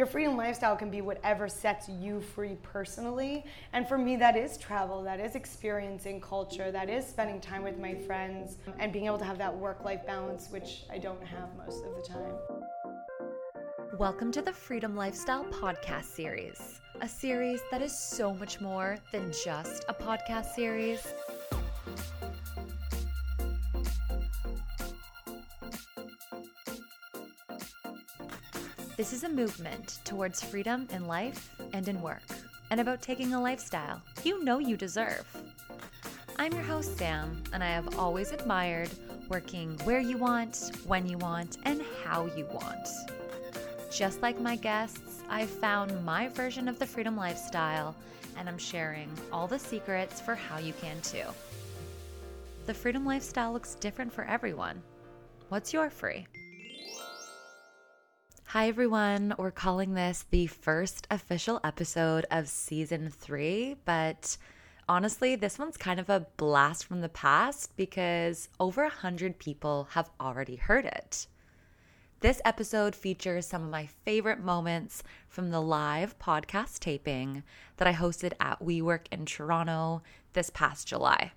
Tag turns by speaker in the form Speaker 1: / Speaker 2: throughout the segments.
Speaker 1: your freedom lifestyle can be whatever sets you free personally. And for me, that is travel, that is experiencing culture, that is spending time with my friends, and being able to have that work life balance, which I don't have most of the time.
Speaker 2: Welcome to the Freedom Lifestyle Podcast Series, a series that is so much more than just a podcast series. This is a movement towards freedom in life and in work, and about taking a lifestyle you know you deserve. I'm your host, Sam, and I have always admired working where you want, when you want, and how you want. Just like my guests, I've found my version of the freedom lifestyle, and I'm sharing all the secrets for how you can too. The freedom lifestyle looks different for everyone. What's your free? Hi, everyone. We're calling this the first official episode of season three, but honestly, this one's kind of a blast from the past because over 100 people have already heard it. This episode features some of my favorite moments from the live podcast taping that I hosted at WeWork in Toronto this past July.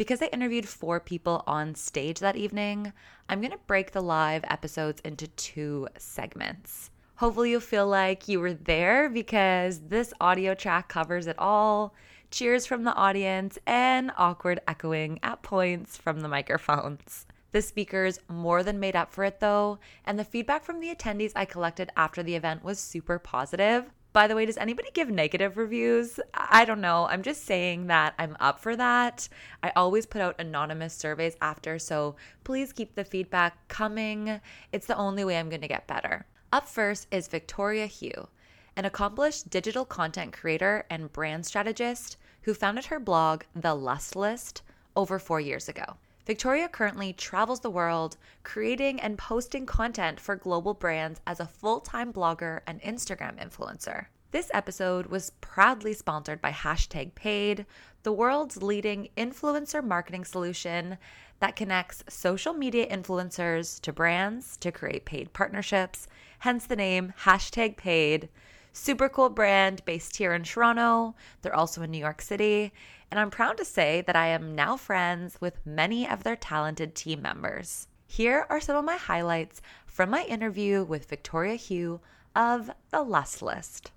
Speaker 2: Because I interviewed four people on stage that evening, I'm going to break the live episodes into two segments. Hopefully, you'll feel like you were there because this audio track covers it all cheers from the audience and awkward echoing at points from the microphones. The speakers more than made up for it though, and the feedback from the attendees I collected after the event was super positive. By the way, does anybody give negative reviews? I don't know. I'm just saying that I'm up for that. I always put out anonymous surveys after, so please keep the feedback coming. It's the only way I'm going to get better. Up first is Victoria Hui, an accomplished digital content creator and brand strategist who founded her blog, The Lust List, over four years ago. Victoria currently travels the world creating and posting content for global brands as a full time blogger and Instagram influencer. This episode was proudly sponsored by Hashtag Paid, the world's leading influencer marketing solution that connects social media influencers to brands to create paid partnerships, hence the name Hashtag Paid. Super cool brand based here in Toronto. They're also in New York City and I'm proud to say that I am now friends with many of their talented team members. Here are some of my highlights from my interview with Victoria Hui of The Lust List.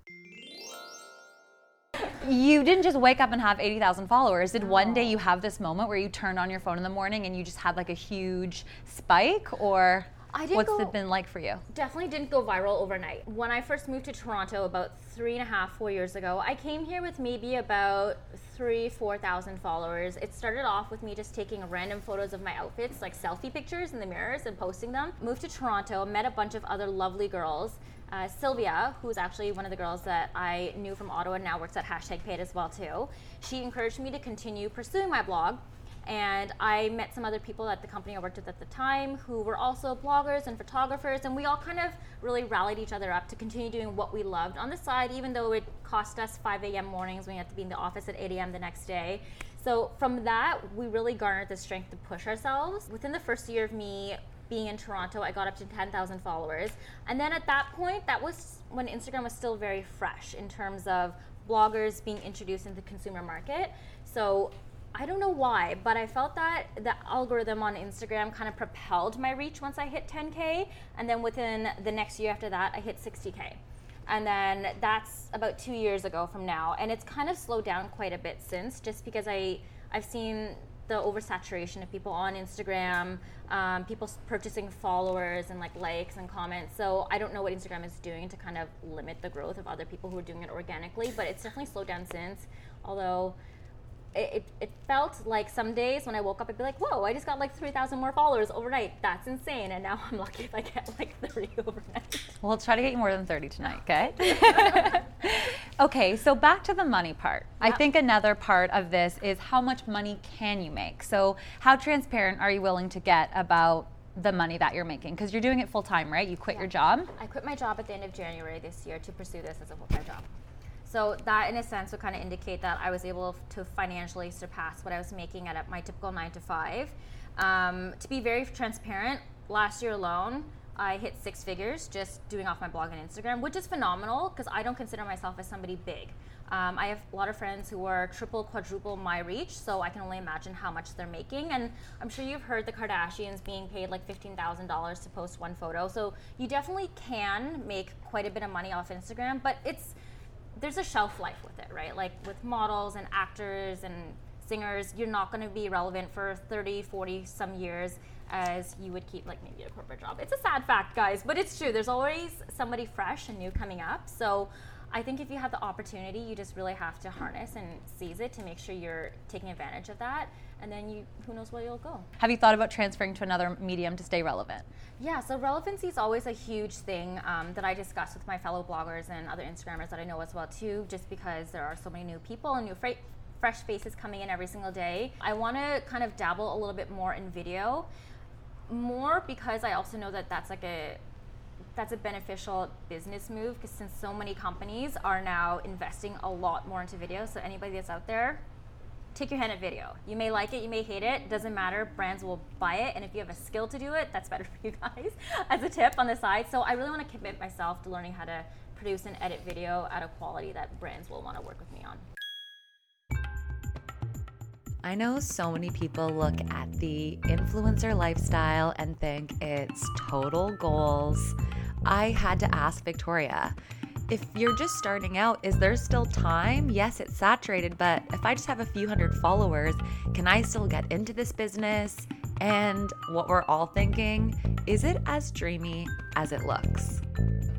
Speaker 2: You didn't just wake up and have 80,000 followers. Did one day you have this moment where you turned on your phone in the morning and you just had like a huge spike or I did What's go, it been like for you?
Speaker 3: Definitely didn't go viral overnight. When I first moved to Toronto about three and a half, four years ago, I came here with maybe about three, four thousand followers. It started off with me just taking random photos of my outfits, like selfie pictures in the mirrors, and posting them. Moved to Toronto, met a bunch of other lovely girls. Uh, Sylvia, who's actually one of the girls that I knew from Ottawa and now works at Hashtag Paid as well too, she encouraged me to continue pursuing my blog and I met some other people at the company I worked with at the time who were also bloggers and photographers, and we all kind of really rallied each other up to continue doing what we loved on the side, even though it cost us 5 a.m. mornings when we had to be in the office at 8 a.m. the next day. So from that, we really garnered the strength to push ourselves. Within the first year of me being in Toronto, I got up to 10,000 followers. And then at that point, that was when Instagram was still very fresh in terms of bloggers being introduced into the consumer market. So I don't know why, but I felt that the algorithm on Instagram kind of propelled my reach once I hit 10K. And then within the next year after that, I hit 60K. And then that's about two years ago from now. And it's kind of slowed down quite a bit since, just because I, I've seen the oversaturation of people on Instagram, um, people purchasing followers and like likes and comments. So I don't know what Instagram is doing to kind of limit the growth of other people who are doing it organically, but it's definitely slowed down since. Although it, it felt like some days when I woke up, I'd be like, whoa, I just got like 3,000 more followers overnight. That's insane. And now I'm lucky if I get like 30 overnight.
Speaker 2: Well, try to get you more than 30 tonight, okay? okay, so back to the money part. I think another part of this is how much money can you make? So, how transparent are you willing to get about the money that you're making? Because you're doing it full time, right? You quit yeah. your job?
Speaker 3: I quit my job at the end of January this year to pursue this as a full time job. So that, in a sense, would kind of indicate that I was able to financially surpass what I was making at my typical nine to five. Um, to be very transparent, last year alone, I hit six figures just doing off my blog and Instagram, which is phenomenal because I don't consider myself as somebody big. Um, I have a lot of friends who are triple, quadruple my reach, so I can only imagine how much they're making. And I'm sure you've heard the Kardashians being paid like $15,000 to post one photo. So you definitely can make quite a bit of money off Instagram, but it's there's a shelf life with it, right? Like with models and actors and singers, you're not going to be relevant for 30, 40 some years as you would keep like maybe a corporate job. It's a sad fact, guys, but it's true. There's always somebody fresh and new coming up. So I think if you have the opportunity, you just really have to harness and seize it to make sure you're taking advantage of that. And then you, who knows where you'll go.
Speaker 2: Have you thought about transferring to another medium to stay relevant?
Speaker 3: Yeah, so relevancy is always a huge thing um, that I discuss with my fellow bloggers and other Instagrammers that I know as well too, just because there are so many new people and new fra- fresh faces coming in every single day. I want to kind of dabble a little bit more in video, more because I also know that that's like a that's a beneficial business move because since so many companies are now investing a lot more into video so anybody that's out there take your hand at video. You may like it you may hate it doesn't matter brands will buy it and if you have a skill to do it that's better for you guys as a tip on the side. So i really want to commit myself to learning how to produce and edit video at a quality that brands will want to work with me on.
Speaker 2: I know so many people look at the influencer lifestyle and think it's total goals. I had to ask Victoria if you're just starting out, is there still time? Yes, it's saturated, but if I just have a few hundred followers, can I still get into this business? And what we're all thinking, is it as dreamy as it looks?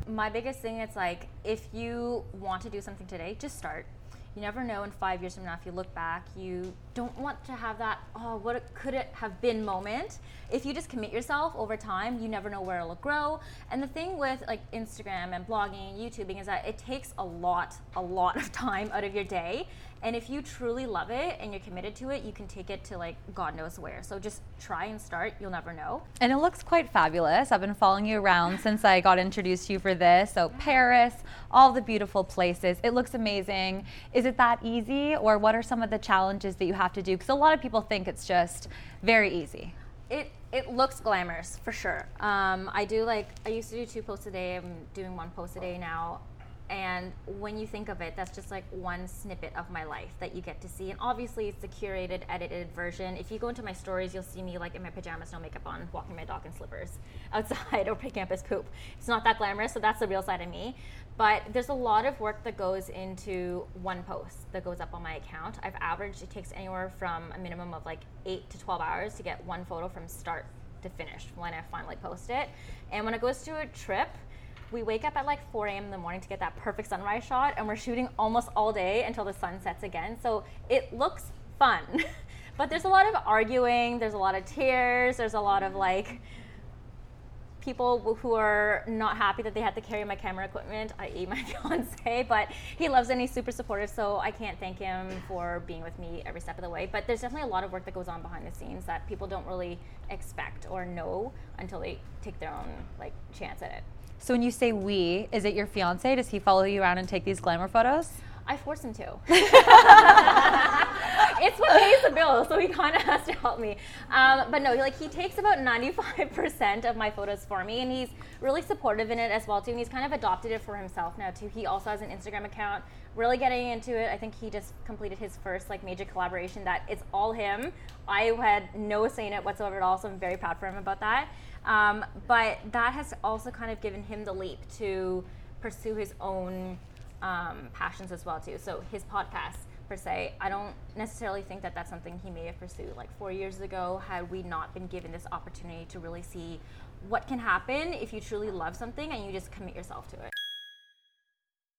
Speaker 3: My biggest thing is like if you want to do something today, just start you never know in five years from now if you look back you don't want to have that oh what could it have been moment if you just commit yourself over time you never know where it'll grow and the thing with like instagram and blogging and youtubing is that it takes a lot a lot of time out of your day and if you truly love it and you're committed to it, you can take it to like God knows where. So just try and start. You'll never know.
Speaker 2: And it looks quite fabulous. I've been following you around since I got introduced to you for this. So Paris, all the beautiful places. It looks amazing. Is it that easy or what are some of the challenges that you have to do? Because a lot of people think it's just very easy.
Speaker 3: It it looks glamorous for sure. Um, I do like I used to do two posts a day. I'm doing one post a day now. And when you think of it, that's just like one snippet of my life that you get to see. And obviously, it's the curated, edited version. If you go into my stories, you'll see me like in my pajamas, no makeup on, walking my dog in slippers outside or up his poop. It's not that glamorous, so that's the real side of me. But there's a lot of work that goes into one post that goes up on my account. I've averaged it takes anywhere from a minimum of like eight to 12 hours to get one photo from start to finish when I finally post it. And when it goes to a trip, we wake up at like 4 a.m. in the morning to get that perfect sunrise shot, and we're shooting almost all day until the sun sets again. So it looks fun. but there's a lot of arguing, there's a lot of tears, there's a lot of like people who are not happy that they had to carry my camera equipment, i.e., my fiance, but he loves and he's super supportive, so I can't thank him for being with me every step of the way. But there's definitely a lot of work that goes on behind the scenes that people don't really expect or know until they take their own like chance at it.
Speaker 2: So when you say we, is it your fiance? Does he follow you around and take these glamour photos?
Speaker 3: I force him to. it's what pays the bill, so he kind of has to help me. Um, but no, like he takes about 95% of my photos for me, and he's really supportive in it as well too. And he's kind of adopted it for himself now too. He also has an Instagram account, really getting into it. I think he just completed his first like major collaboration that it's all him. I had no say in it whatsoever at all, so I'm very proud for him about that. Um, but that has also kind of given him the leap to pursue his own um, passions as well too. So his podcast per se, I don't necessarily think that that's something he may have pursued like four years ago had we not been given this opportunity to really see what can happen if you truly love something and you just commit yourself to it.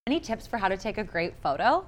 Speaker 2: Any tips for how to take a great photo?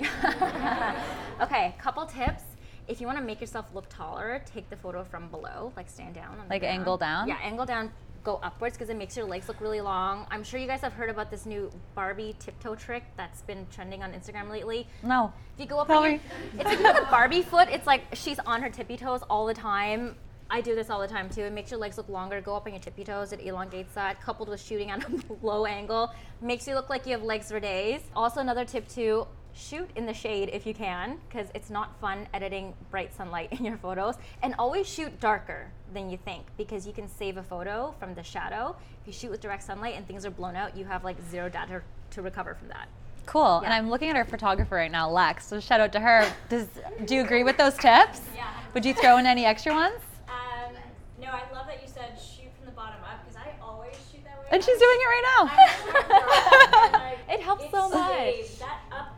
Speaker 3: okay, couple tips if you want to make yourself look taller, take the photo from below, like stand down.
Speaker 2: like angle down?
Speaker 3: Yeah, angle down, go upwards because it makes your legs look really long. I'm sure you guys have heard about this new Barbie tiptoe trick that's been trending on Instagram lately.
Speaker 2: No.
Speaker 3: If you go up, your, it's like you know the Barbie foot. It's like she's on her tippy toes all the time. I do this all the time too. It makes your legs look longer. Go up on your tippy toes. It elongates that. Coupled with shooting at a low angle, makes you look like you have legs for days. Also, another tip too: shoot in the shade if you can, because it's not fun editing bright sunlight in your photos. And always shoot darker than you think, because you can save a photo from the shadow. If you shoot with direct sunlight and things are blown out, you have like zero data to recover from that.
Speaker 4: Cool. And I'm looking at our photographer right now, Lex. So shout out to her. Does do you agree with those tips?
Speaker 5: Yeah.
Speaker 4: Would you throw in any extra ones?
Speaker 5: Um, no, I love that you said shoot from the bottom up because I always shoot that way.
Speaker 4: And she's doing it right now.
Speaker 5: I'm like,
Speaker 3: It helps
Speaker 5: it's
Speaker 3: so much.
Speaker 5: saved. That up down,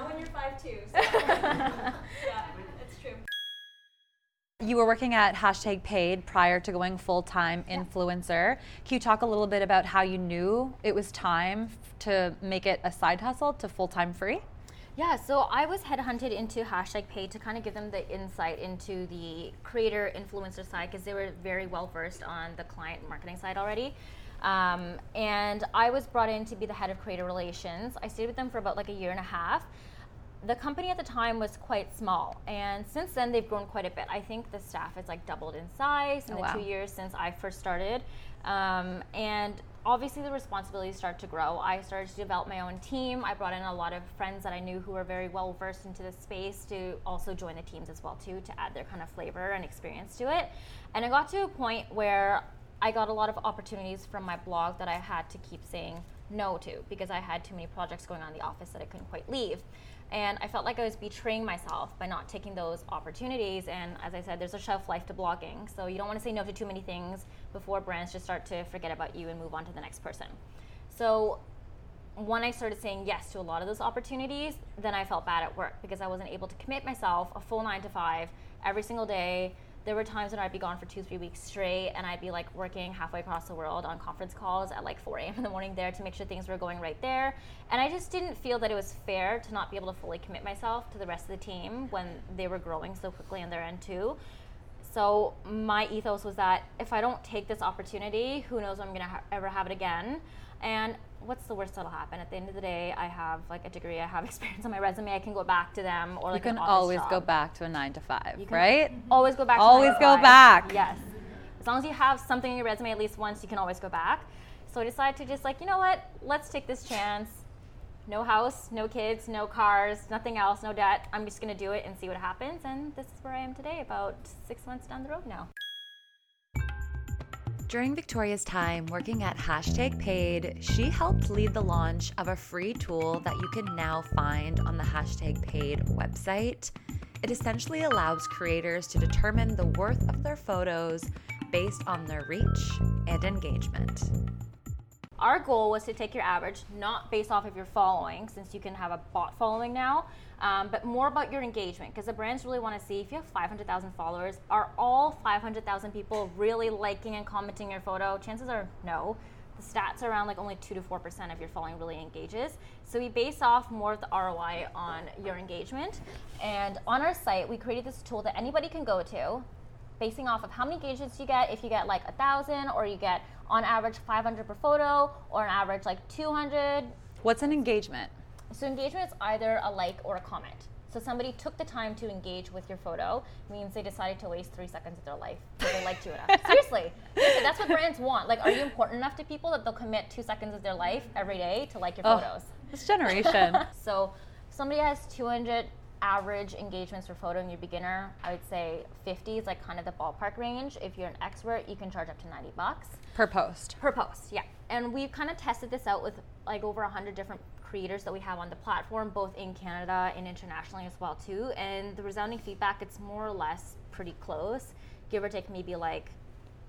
Speaker 5: Not when you're five two. So. yeah, it's true.
Speaker 4: You were working at hashtag paid prior to going full time influencer. Can you talk a little bit about how you knew it was time to make it a side hustle to full time free?
Speaker 3: Yeah, so I was headhunted into hashtag paid to kind of give them the insight into the creator influencer side because they were very well versed on the client marketing side already. Um, and I was brought in to be the head of creator relations. I stayed with them for about like a year and a half. The company at the time was quite small, and since then they've grown quite a bit. I think the staff has like doubled in size in
Speaker 4: Oh,
Speaker 3: the
Speaker 4: wow.
Speaker 3: two years since I first started. Um, and obviously, the responsibilities start to grow. I started to develop my own team. I brought in a lot of friends that I knew who were very well versed into the space to also join the teams as well too to add their kind of flavor and experience to it. And I got to a point where I got a lot of opportunities from my blog that I had to keep saying no to because I had too many projects going on in the office that I couldn't quite leave. And I felt like I was betraying myself by not taking those opportunities. And as I said, there's a shelf life to blogging. So you don't want to say no to too many things before brands just start to forget about you and move on to the next person. So when I started saying yes to a lot of those opportunities, then I felt bad at work because I wasn't able to commit myself a full nine to five every single day. There were times when I'd be gone for two, three weeks straight, and I'd be like working halfway across the world on conference calls at like 4 a.m. in the morning there to make sure things were going right there. And I just didn't feel that it was fair to not be able to fully commit myself to the rest of the team when they were growing so quickly on their end, too. So my ethos was that if I don't take this opportunity, who knows when I'm gonna ha- ever have it again. And what's the worst that'll happen? At the end of the day, I have like a degree, I have experience on my resume. I can go back to them, or like
Speaker 4: you can always
Speaker 3: job.
Speaker 4: go back to a nine to five, right?
Speaker 3: Always go back. to
Speaker 4: Always go
Speaker 3: five.
Speaker 4: back.
Speaker 3: Yes. As long as you have something in your resume at least once, you can always go back. So I decided to just like, you know what? Let's take this chance. No house, no kids, no cars, nothing else, no debt. I'm just gonna do it and see what happens. And this is where I am today, about six months down the road now.
Speaker 2: During Victoria's time working at Hashtag Paid, she helped lead the launch of a free tool that you can now find on the Hashtag Paid website. It essentially allows creators to determine the worth of their photos based on their reach and engagement.
Speaker 3: Our goal was to take your average, not based off of your following, since you can have a bot following now, um, but more about your engagement. Because the brands really want to see if you have 500,000 followers, are all 500,000 people really liking and commenting your photo? Chances are no. The stats are around like only 2 to 4% of your following really engages. So we base off more of the ROI on your engagement. And on our site, we created this tool that anybody can go to basing off of how many engagements you get. If you get like a thousand, or you get on average 500 per photo, or an average like 200.
Speaker 4: What's an engagement?
Speaker 3: So engagement is either a like or a comment. So somebody took the time to engage with your photo means they decided to waste three seconds of their life because they liked you enough. Seriously, Listen, that's what brands want. Like, are you important enough to people that they'll commit two seconds of their life every day to like your
Speaker 4: Oh,
Speaker 3: photos?
Speaker 4: this generation.
Speaker 3: So somebody has 200 average engagements for photo and you're beginner, I would say 50 is like kind of the ballpark range. If you're an expert, you can charge up to 90 bucks
Speaker 4: per post.
Speaker 3: per post. Yeah, and we've kind of tested this out with like over 100 different creators that we have on the platform, both in Canada and internationally as well too. And the resounding feedback, it's more or less pretty close, give or take maybe like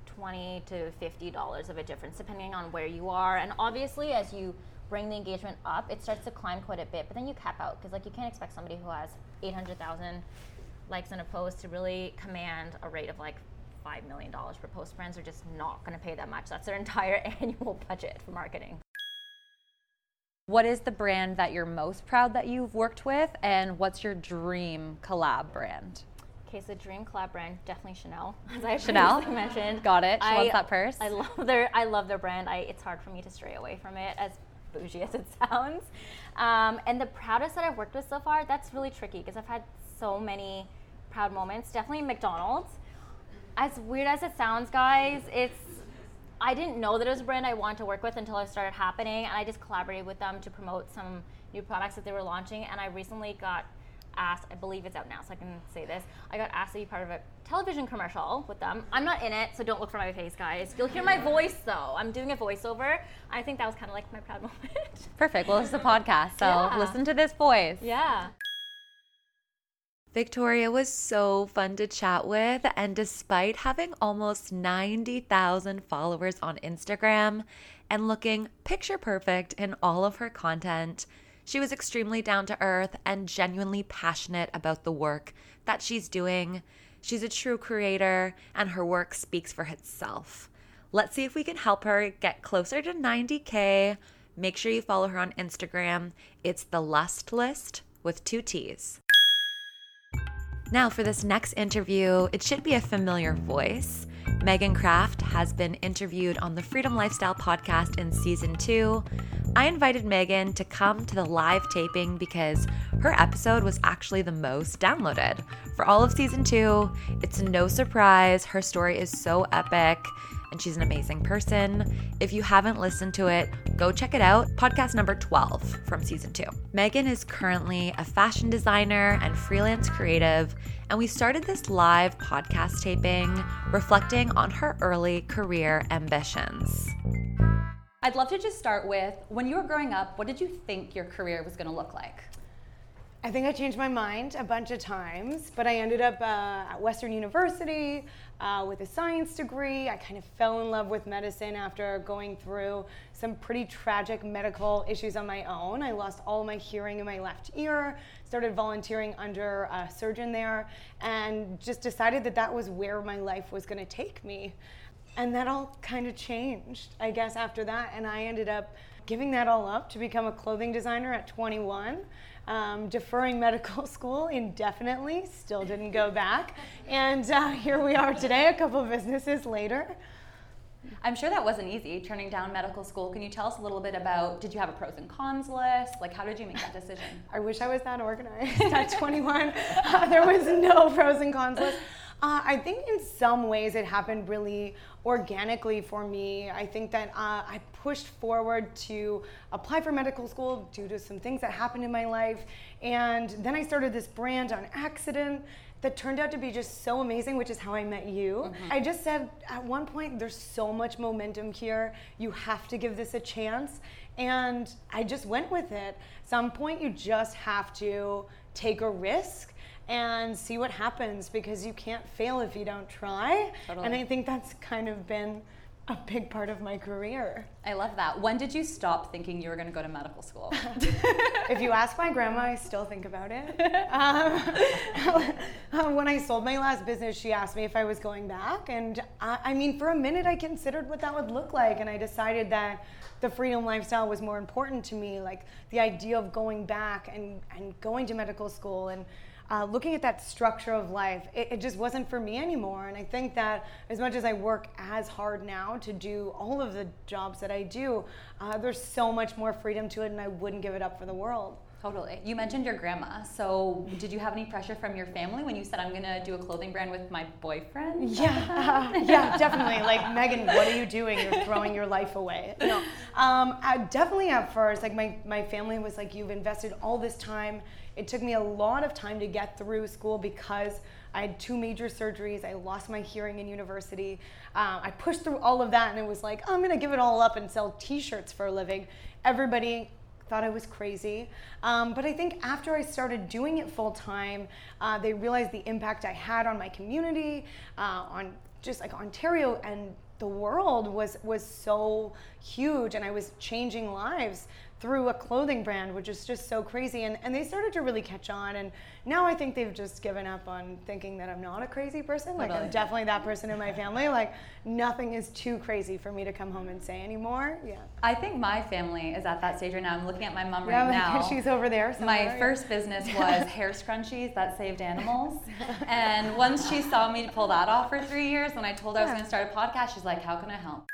Speaker 3: 20 to 50 dollars of a difference depending on where you are and obviously as you bring the engagement up it starts to climb quite a bit but then you cap out because like you can't expect somebody who has 800000 likes on a post to really command a rate of like $5 million per post brands are just not going to pay that much that's their entire annual budget for marketing
Speaker 4: What is the brand that you're most proud that you've worked with, and what's your dream collab brand?
Speaker 3: Okay, so dream collab brand definitely Chanel, as I
Speaker 4: Chanel?
Speaker 3: mentioned.
Speaker 4: Got it. She
Speaker 3: I-
Speaker 4: wants that purse.
Speaker 3: I love their I love their brand. I, it's hard for me to stray away from it, as bougie as it sounds. Um, and the proudest that I've worked with so far, that's really tricky because I've had so many proud moments. Definitely McDonald's. As weird as it sounds, guys, it's I didn't know that it was a brand I wanted to work with until it started happening, and I just collaborated with them to promote some new products that they were launching. And I recently got asked, I believe it's out now, so I can say this. I got asked to be part of a television commercial with them. I'm not in it, so don't look for my face, guys. You'll hear my voice though. I'm doing a voiceover. I think that was kind of like my proud moment.
Speaker 4: Perfect. Well, this is a podcast, so
Speaker 3: Yeah.
Speaker 4: listen to this voice.
Speaker 3: yeah.
Speaker 2: Victoria was so fun to chat with, and despite having almost 90,000 followers on Instagram and looking picture perfect in all of her content, she was extremely down to earth and genuinely passionate about the work that she's doing. She's a true creator, and her work speaks for itself. Let's see if we can help her get closer to 90K. Make sure you follow her on Instagram. It's the Lust List with two T's. Now, for this next interview, it should be a familiar voice. Megan Kraft has been interviewed on the Freedom Lifestyle podcast in season two. I invited Megan to come to the live taping because her episode was actually the most downloaded. For all of season two, it's no surprise. Her story is so epic and she's an amazing person. If you haven't listened to it, go check it out. Podcast number 12 from season two. Megan is currently a fashion designer and freelance creative, and we started this live podcast taping reflecting on her early career ambitions.
Speaker 4: I'd love to just start with when you were growing up, what did you think your career was going to look like?
Speaker 1: I think I changed my mind a bunch of times, but I ended up uh, at Western University uh, with a science degree. I kind of fell in love with medicine after going through some pretty tragic medical issues on my own. I lost all my hearing in my left ear, started volunteering under a surgeon there, and just decided that that was where my life was going to take me. And that all kind of changed, I guess, after that. And I ended up giving that all up to become a clothing designer at 21, um, deferring medical school indefinitely, still didn't go back. And uh, here we are today, a couple of businesses later.
Speaker 4: I'm sure that wasn't easy, turning down medical school. Can you tell us a little bit about, did you have a pros and cons list? Like, how did you make that decision?
Speaker 1: I wish I was that organized at 21. Uh, there was no pros and cons list. Uh, I think in some ways it happened really organically for me. I think that uh, I pushed forward to apply for medical school due to some things that happened in my life. And then I started this brand on accident that turned out to be just so amazing, which is how I met you. Mm-hmm. I just said at one point, there's so much momentum here. You have to give this a chance. And I just went with it. Some point, you just have to take a risk and see what happens because you can't fail if you don't try.
Speaker 4: Totally.
Speaker 1: And I think that's kind of been a big part of my career.
Speaker 4: I love that. When did you stop thinking you were going to go to medical school?
Speaker 1: if you ask my grandma, I still think about it. Um, when I sold my last business, she asked me if I was going back. And I, I mean, for a minute, I considered what that would look like. And I decided that the freedom lifestyle was more important to me. Like the idea of going back and, and going to medical school and uh, looking at that structure of life, it, it just wasn't for me anymore. And I think that as much as I work as hard now to do all of the jobs that I do, uh, there's so much more freedom to it, and I wouldn't give it up for the world.
Speaker 4: Totally. You mentioned your grandma. So, did you have any pressure from your family when you said, I'm going to do a clothing brand with my boyfriend?
Speaker 1: Yeah, yeah, definitely. Like Megan, what are you doing? You're throwing your life away. No, um, I, definitely at first, like my my family was like, you've invested all this time. It took me a lot of time to get through school because I had two major surgeries. I lost my hearing in university. Um, I pushed through all of that, and it was like, I'm gonna give it all up and sell T-shirts for a living. Everybody thought I was crazy. Um, but I think after I started doing it full time, uh, they realized the impact I had on my community, uh, on just like Ontario and the world was was so huge, and I was changing lives through a clothing brand, which is just so crazy. And, and they started to really catch on. And now I think they've just given up on thinking that I'm not a crazy person. Like, I'm definitely that person in my family. Like, nothing is too crazy for me to come home and say anymore. Yeah.
Speaker 4: I think my family is at that stage right now. I'm looking at my mom
Speaker 1: Yeah,
Speaker 4: right now.
Speaker 1: she's over there. somewhere,
Speaker 4: My
Speaker 1: yeah.
Speaker 4: first business was hair scrunchies that saved animals. And once she saw me pull that off for three years, when I told her I was going to start a podcast, she's like, How can I help?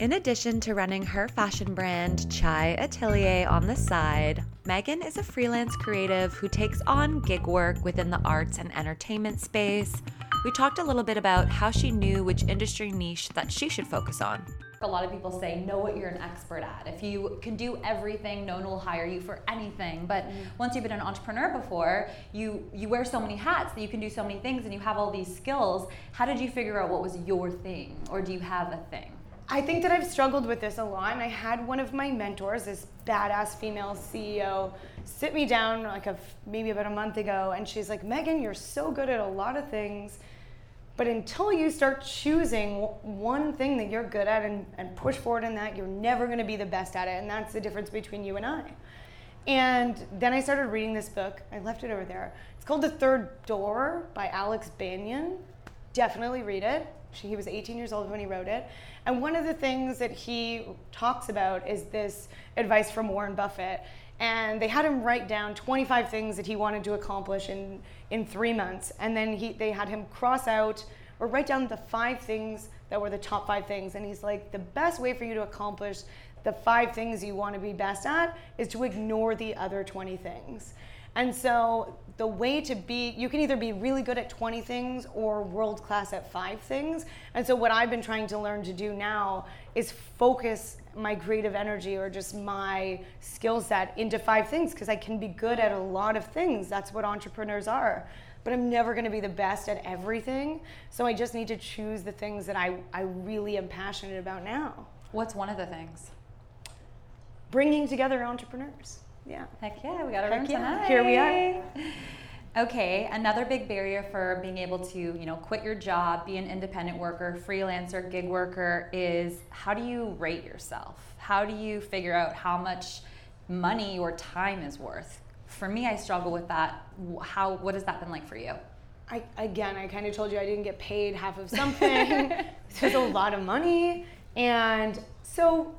Speaker 2: In addition to running her fashion brand, Chai Atelier, on the side, Megan is a freelance creative who takes on gig work within the arts and entertainment space. we talked a little bit about how she knew which industry niche that she should focus on.
Speaker 4: A lot of people say, know what you're an expert at. If you can do everything, no one will hire you for anything. But mm. once you've been an entrepreneur before, you you wear so many hats that you can do so many things and you have all these skills. How did you figure out what was your thing? Or do you have a thing?
Speaker 1: I think that I've struggled with this a lot. And I had one of my mentors, this badass female CEO, sit me down like a, maybe about a month ago, and she's like, Megan, you're so good at a lot of things but until you start choosing one thing that you're good at and, and push forward in that, you're never going to be the best at it. And that's the difference between you and I. And then I started reading this book. I left it over there. It's called The Third Door by Alex Banayan. Definitely read it. He was 18 years old when he wrote it. And one of the things that he talks about is this advice from Warren Buffett. And they had him write down 25 things that he wanted to accomplish in, in three months. And then he, they had him cross out or write down the five things that were the top five things. And he's like the best way for you to accomplish the five things you want to be best at is to ignore the other 20 things and so the way to be you can either be really good at 20 things or world class at five things and so what i've been trying to learn to do now is focus my creative energy or just my skill set into five things because I can be good at a lot of things. That's what entrepreneurs are. But I'm never going to be the best at everything. So I just need to choose the things that I, I really am passionate about now.
Speaker 4: What's one of the things?
Speaker 1: Bringing together entrepreneurs. Yeah.
Speaker 4: Heck yeah, we got a room
Speaker 1: yeah.
Speaker 4: tonight.
Speaker 1: Here we are.
Speaker 4: Okay, another big barrier for being able to, you know, quit your job, be an independent worker, freelancer, gig worker is how do you rate yourself? How do you figure out how much money or time is worth? For me, I struggle with that. How what has that been like for you?
Speaker 1: I, again, I kind of told you I didn't get paid half of something. It's a lot of money. And so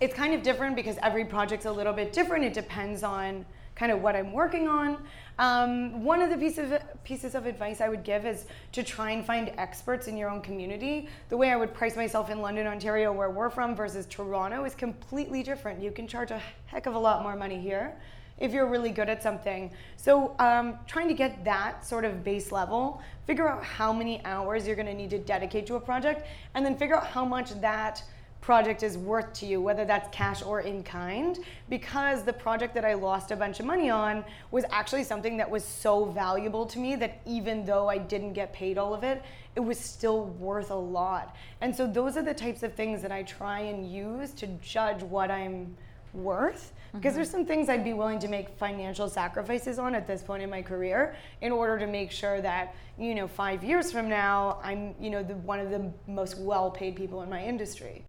Speaker 1: it's kind of different because every project's a little bit different. It depends on kind of what I'm working on. Um, one of the pieces of, pieces of advice I would give is to try and find experts in your own community. The way I would price myself in London, Ontario, where we're from, versus Toronto is completely different. You can charge a heck of a lot more money here if you're really good at something. So, um, trying to get that sort of base level, figure out how many hours you're going to need to dedicate to a project, and then figure out how much that project is worth to you, whether that's cash or in kind, because the project that I lost a bunch of money on was actually something that was so valuable to me that even though I didn't get paid all of it, it was still worth a lot. And so those are the types of things that I try and use to judge what I'm worth because mm-hmm. there's some things I'd be willing to make financial sacrifices on at this point in my career in order to make sure that you know 5 years from now I'm you know the one of the most well-paid people in my industry.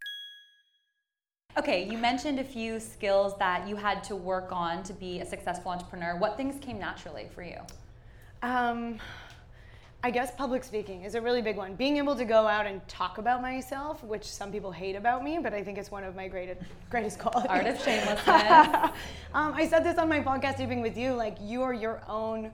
Speaker 4: Okay, you mentioned a few skills that you had to work on to be a successful entrepreneur. What things came naturally for you?
Speaker 1: Um, I guess public speaking is a really big one. Being able to go out and talk about myself, which some people hate about me, but I think it's one of my greatest greatest qualities.
Speaker 4: Art of shamelessness.
Speaker 1: um, I said this on my podcast, even with you. Like you are your own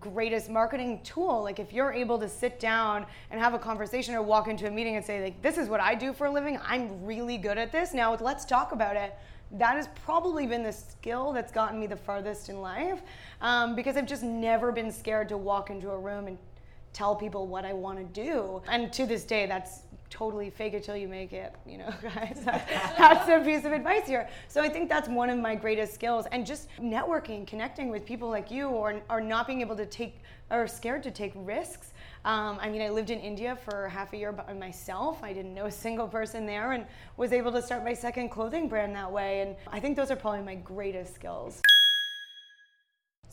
Speaker 1: greatest marketing tool. Like if you're able to sit down and have a conversation or walk into a meeting and say like this is what I do for a living. I'm really good at this. Now let's talk about it. That has probably been the skill that's gotten me the farthest in life um, because I've just never been scared to walk into a room and tell people what I want to do. And to this day, that's totally fake it till you make it, you know, guys. that's a piece of advice here. So I think that's one of my greatest skills. And just networking, connecting with people like you, or, or not being able to take, or scared to take risks. Um, I mean, I lived in India for half a year by myself. I didn't know a single person there and was able to start my second clothing brand that way. And I think those are probably my greatest skills.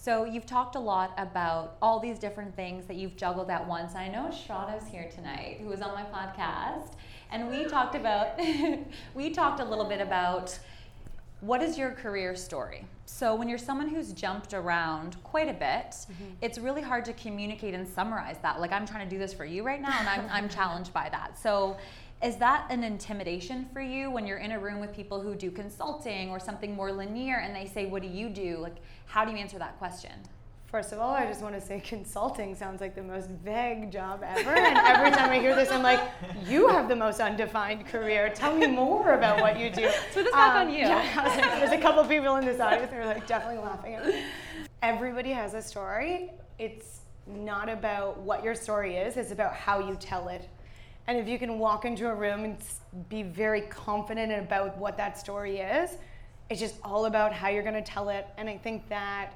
Speaker 4: So you've talked a lot about all these different things that you've juggled at once. I know Shraddha's here tonight, who was on my podcast, and we talked about we talked a little bit about what is your career story. So when you're someone who's jumped around quite a bit, mm-hmm. it's really hard to communicate and summarize that. Like I'm trying to do this for you right now, and I'm I'm challenged by that. So is that an intimidation for you when you're in a room with people who do consulting or something more linear and they say, What do you do? Like, how do you answer that question?
Speaker 1: First of all, I just want to say consulting sounds like the most vague job ever. And every time I hear this, I'm like, you have the most undefined career. Tell me more about what you do.
Speaker 4: So this back um, on you.
Speaker 1: Yeah, like, there's a couple people in this audience that are like definitely laughing at me. Everybody has a story. It's not about what your story is, it's about how you tell it. And if you can walk into a room and be very confident about what that story is, it's just all about how you're going to tell it. And I think that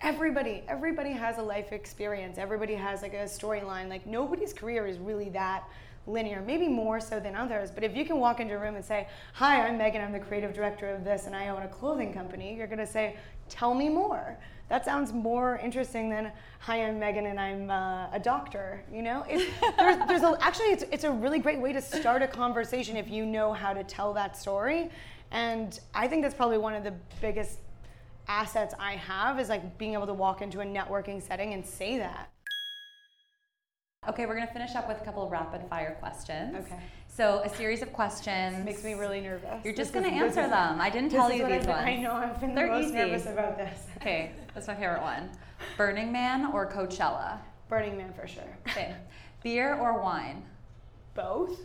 Speaker 1: everybody, everybody has a life experience. Everybody has like a storyline. Like nobody's career is really that linear, maybe more so than others. But if you can walk into a room and say, Hi, I'm Megan, I'm the creative director of this, and I own a clothing company, you're going to say, Tell me more that sounds more interesting than hi i'm megan and i'm uh, a doctor you know there's, there's a, actually it's, it's a really great way to start a conversation if you know how to tell that story and i think that's probably one of the biggest assets i have is like being able to walk into a networking setting and say that
Speaker 4: Okay, we're gonna finish up with a couple of rapid fire questions.
Speaker 1: Okay.
Speaker 4: So a series of questions.
Speaker 1: makes me really nervous
Speaker 4: You're just gonna answer
Speaker 1: is-
Speaker 4: them. I didn't tell you these ones.
Speaker 1: i know i've been
Speaker 4: They're
Speaker 1: the most
Speaker 4: easy.
Speaker 1: nervous about this
Speaker 4: Okay, that's my favorite one. Burning Man or Coachella?
Speaker 1: burning man for sure
Speaker 4: Okay. Beer or wine?
Speaker 1: both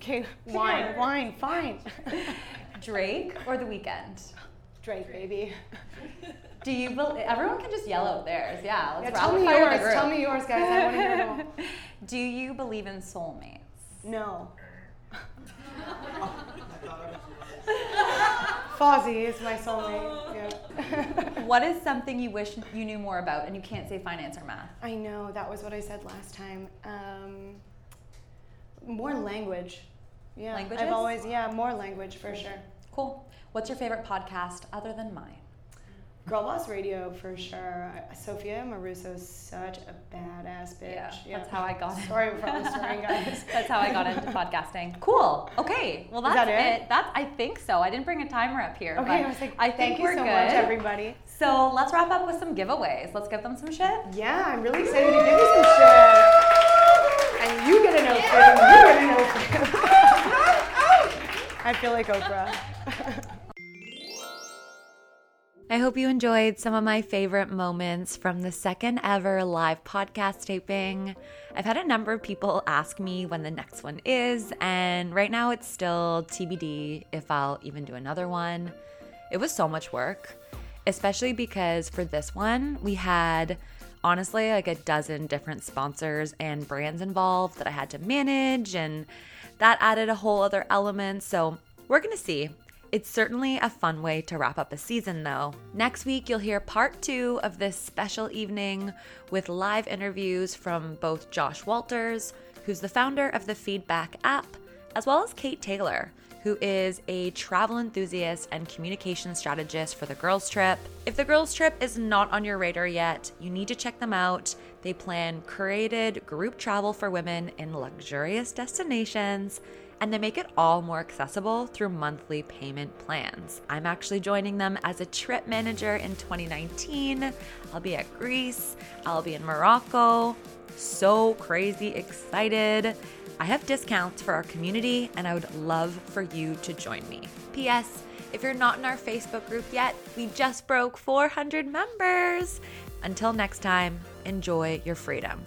Speaker 1: okay wine wine fine
Speaker 4: Drake or The Weeknd?
Speaker 1: drake baby
Speaker 4: Do you believe everyone can just yell out theirs? Yeah, let's
Speaker 1: Yeah, tell me yours. Tell me yours, guys. I want to hear them all.
Speaker 4: Do you believe in soulmates?
Speaker 1: No. Fozzie is my soulmate. Yeah.
Speaker 4: What is something you wish you knew more about and you can't say finance or math?
Speaker 1: I know that was what I said last time. Um, more language. Yeah.
Speaker 4: Languages?
Speaker 1: I've always yeah more language for sure.
Speaker 4: Cool. What's your favorite podcast other than mine?
Speaker 1: Girlboss Radio for sure. Sophia Amoruso is such a badass bitch.
Speaker 4: Yeah, that's how I got it.
Speaker 1: Sorry for the story, guys.
Speaker 4: That's how I got into podcasting. Cool. Okay. Well, that's
Speaker 1: that it?
Speaker 4: That's I think so. I didn't bring a timer up here.
Speaker 1: Okay,
Speaker 4: but
Speaker 1: I was like,
Speaker 4: I
Speaker 1: thank
Speaker 4: think
Speaker 1: you
Speaker 4: we're
Speaker 1: so
Speaker 4: good.
Speaker 1: much, everybody.
Speaker 4: So let's wrap up with some giveaways. Let's give them some shit.
Speaker 1: Yeah, I'm really excited to give you some shit. And you get an outfit, and you get an outfit. I feel like Oprah.
Speaker 2: I hope you enjoyed some of my favorite moments from the second ever live podcast taping. I've had a number of people ask me when the next one is, and right now it's still TBD if I'll even do another one. It was so much work, especially because for this one, we had honestly like a dozen different sponsors and brands involved that I had to manage, and that added a whole other element. So we're gonna see. It's certainly a fun way to wrap up a season, though. Next week, you'll hear part two of this special evening with live interviews from both Josh Walters, who's the founder of the Feedback app, as well as Kate Taylor, who is a travel enthusiast and communication strategist for the Girls Trip. If the Girls Trip is not on your radar yet, you need to check them out. They plan curated group travel for women in luxurious destinations and they make it all more accessible through monthly payment plans. I'm actually joining them as a trip manager in 2019. I'll be at Greece, I'll be in Morocco. So crazy excited. I have discounts for our community and I would love for you to join me. P.S. If you're not in our Facebook group yet, we just broke 400 members. Until next time, enjoy your freedom.